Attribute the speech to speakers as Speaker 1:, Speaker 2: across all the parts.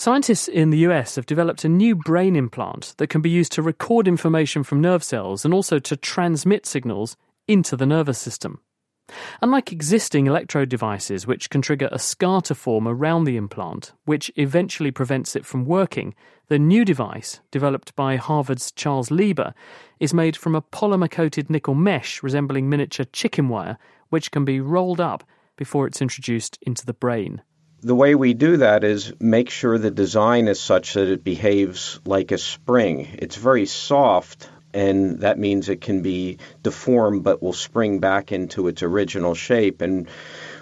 Speaker 1: Scientists in the US have developed a new brain implant that can be used to record information from nerve cells and also to transmit signals into the nervous system. Unlike existing electrode devices, which can trigger a scar to form around the implant, which eventually prevents it from working, the new device, developed by Harvard's Charles Lieber, is made from a polymer coated nickel mesh resembling miniature chicken wire, which can be rolled up before it's introduced into the brain.
Speaker 2: The way we do that is make sure the design is such that it behaves like a spring. It's very soft, and that means it can be deformed but will spring back into its original shape. And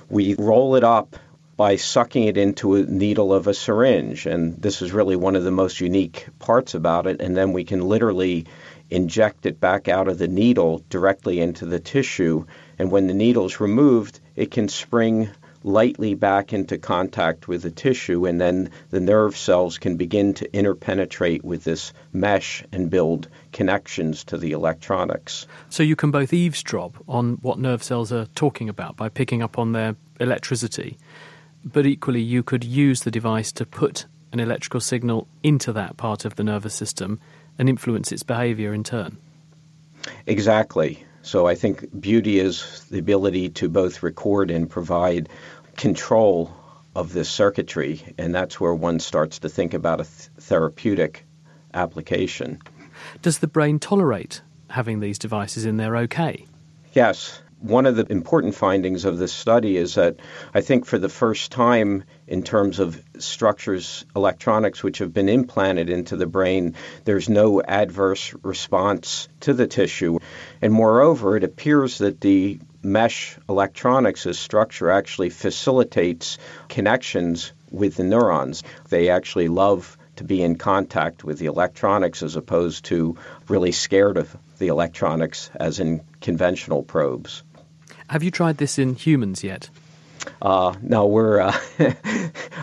Speaker 2: we roll it up by sucking it into a needle of a syringe. And this is really one of the most unique parts about it. And then we can literally inject it back out of the needle directly into the tissue. And when the needle is removed, it can spring lightly back into contact with the tissue, and then the nerve cells can begin to interpenetrate with this mesh and build connections to the electronics.
Speaker 1: So you can both eavesdrop on what nerve cells are talking about by picking up on their electricity, but equally you could use the device to put an electrical signal into that part of the nervous system and influence its behavior in turn.
Speaker 2: Exactly. So I think beauty is the ability to both record and provide control of this circuitry, and that's where one starts to think about a th- therapeutic application.
Speaker 1: Does the brain tolerate having these devices in there okay?
Speaker 2: Yes one of the important findings of this study is that I think for the first time, in terms of structures, electronics which have been implanted into the brain, there's no adverse response to the tissue. And moreover, it appears that the mesh electronics as structure actually facilitates connections with the neurons. They actually love to be in contact with the electronics as opposed to really scared of the electronics as in conventional probes.
Speaker 1: Have you tried this in humans yet?
Speaker 2: Uh, no, we're. Uh,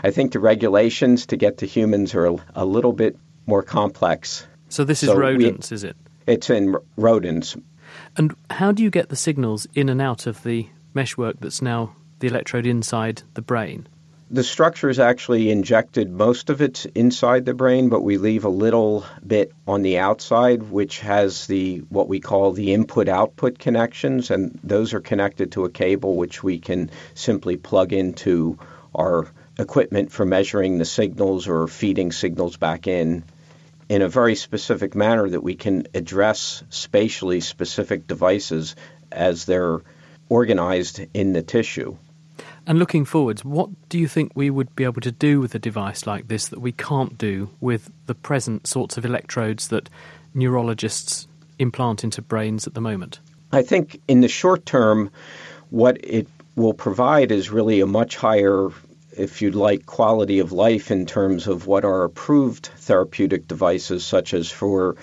Speaker 2: I think the regulations to get to humans are a, a little bit more complex.
Speaker 1: So this is so rodents, we, is it?
Speaker 2: It's in rodents.
Speaker 1: And how do you get the signals in and out of the meshwork that's now the electrode inside the brain?
Speaker 2: The structure is actually injected, most of it's inside the brain, but we leave a little bit on the outside, which has the what we call the input output connections, and those are connected to a cable which we can simply plug into our equipment for measuring the signals or feeding signals back in in a very specific manner that we can address spatially specific devices as they're organized in the tissue.
Speaker 1: And looking forwards, what do you think we would be able to do with a device like this that we can't do with the present sorts of electrodes that neurologists implant into brains at the moment?
Speaker 2: I think in the short term, what it will provide is really a much higher, if you'd like, quality of life in terms of what are approved therapeutic devices, such as for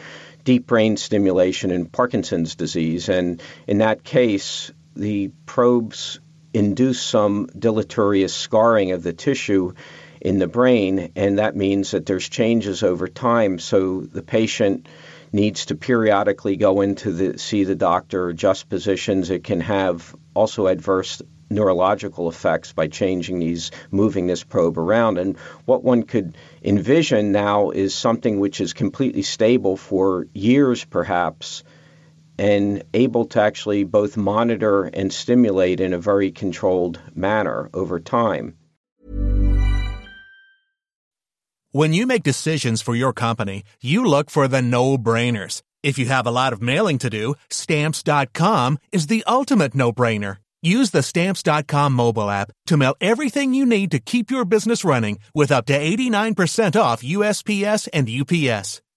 Speaker 2: deep brain stimulation in Parkinson's disease. And in that case, the probes induce some deleterious scarring of the tissue in the brain, and that means that there's changes over time. So the patient needs to periodically go into the see the doctor, adjust positions. It can have also adverse neurological effects by changing these, moving this probe around. And what one could envision now is something which is completely stable for years, perhaps, and able to actually both monitor and stimulate in a very controlled manner over time.
Speaker 3: When you make decisions for your company, you look for the no brainers. If you have a lot of mailing to do, stamps.com is the ultimate no brainer. Use the stamps.com mobile app to mail everything you need to keep your business running with up to 89% off USPS and UPS.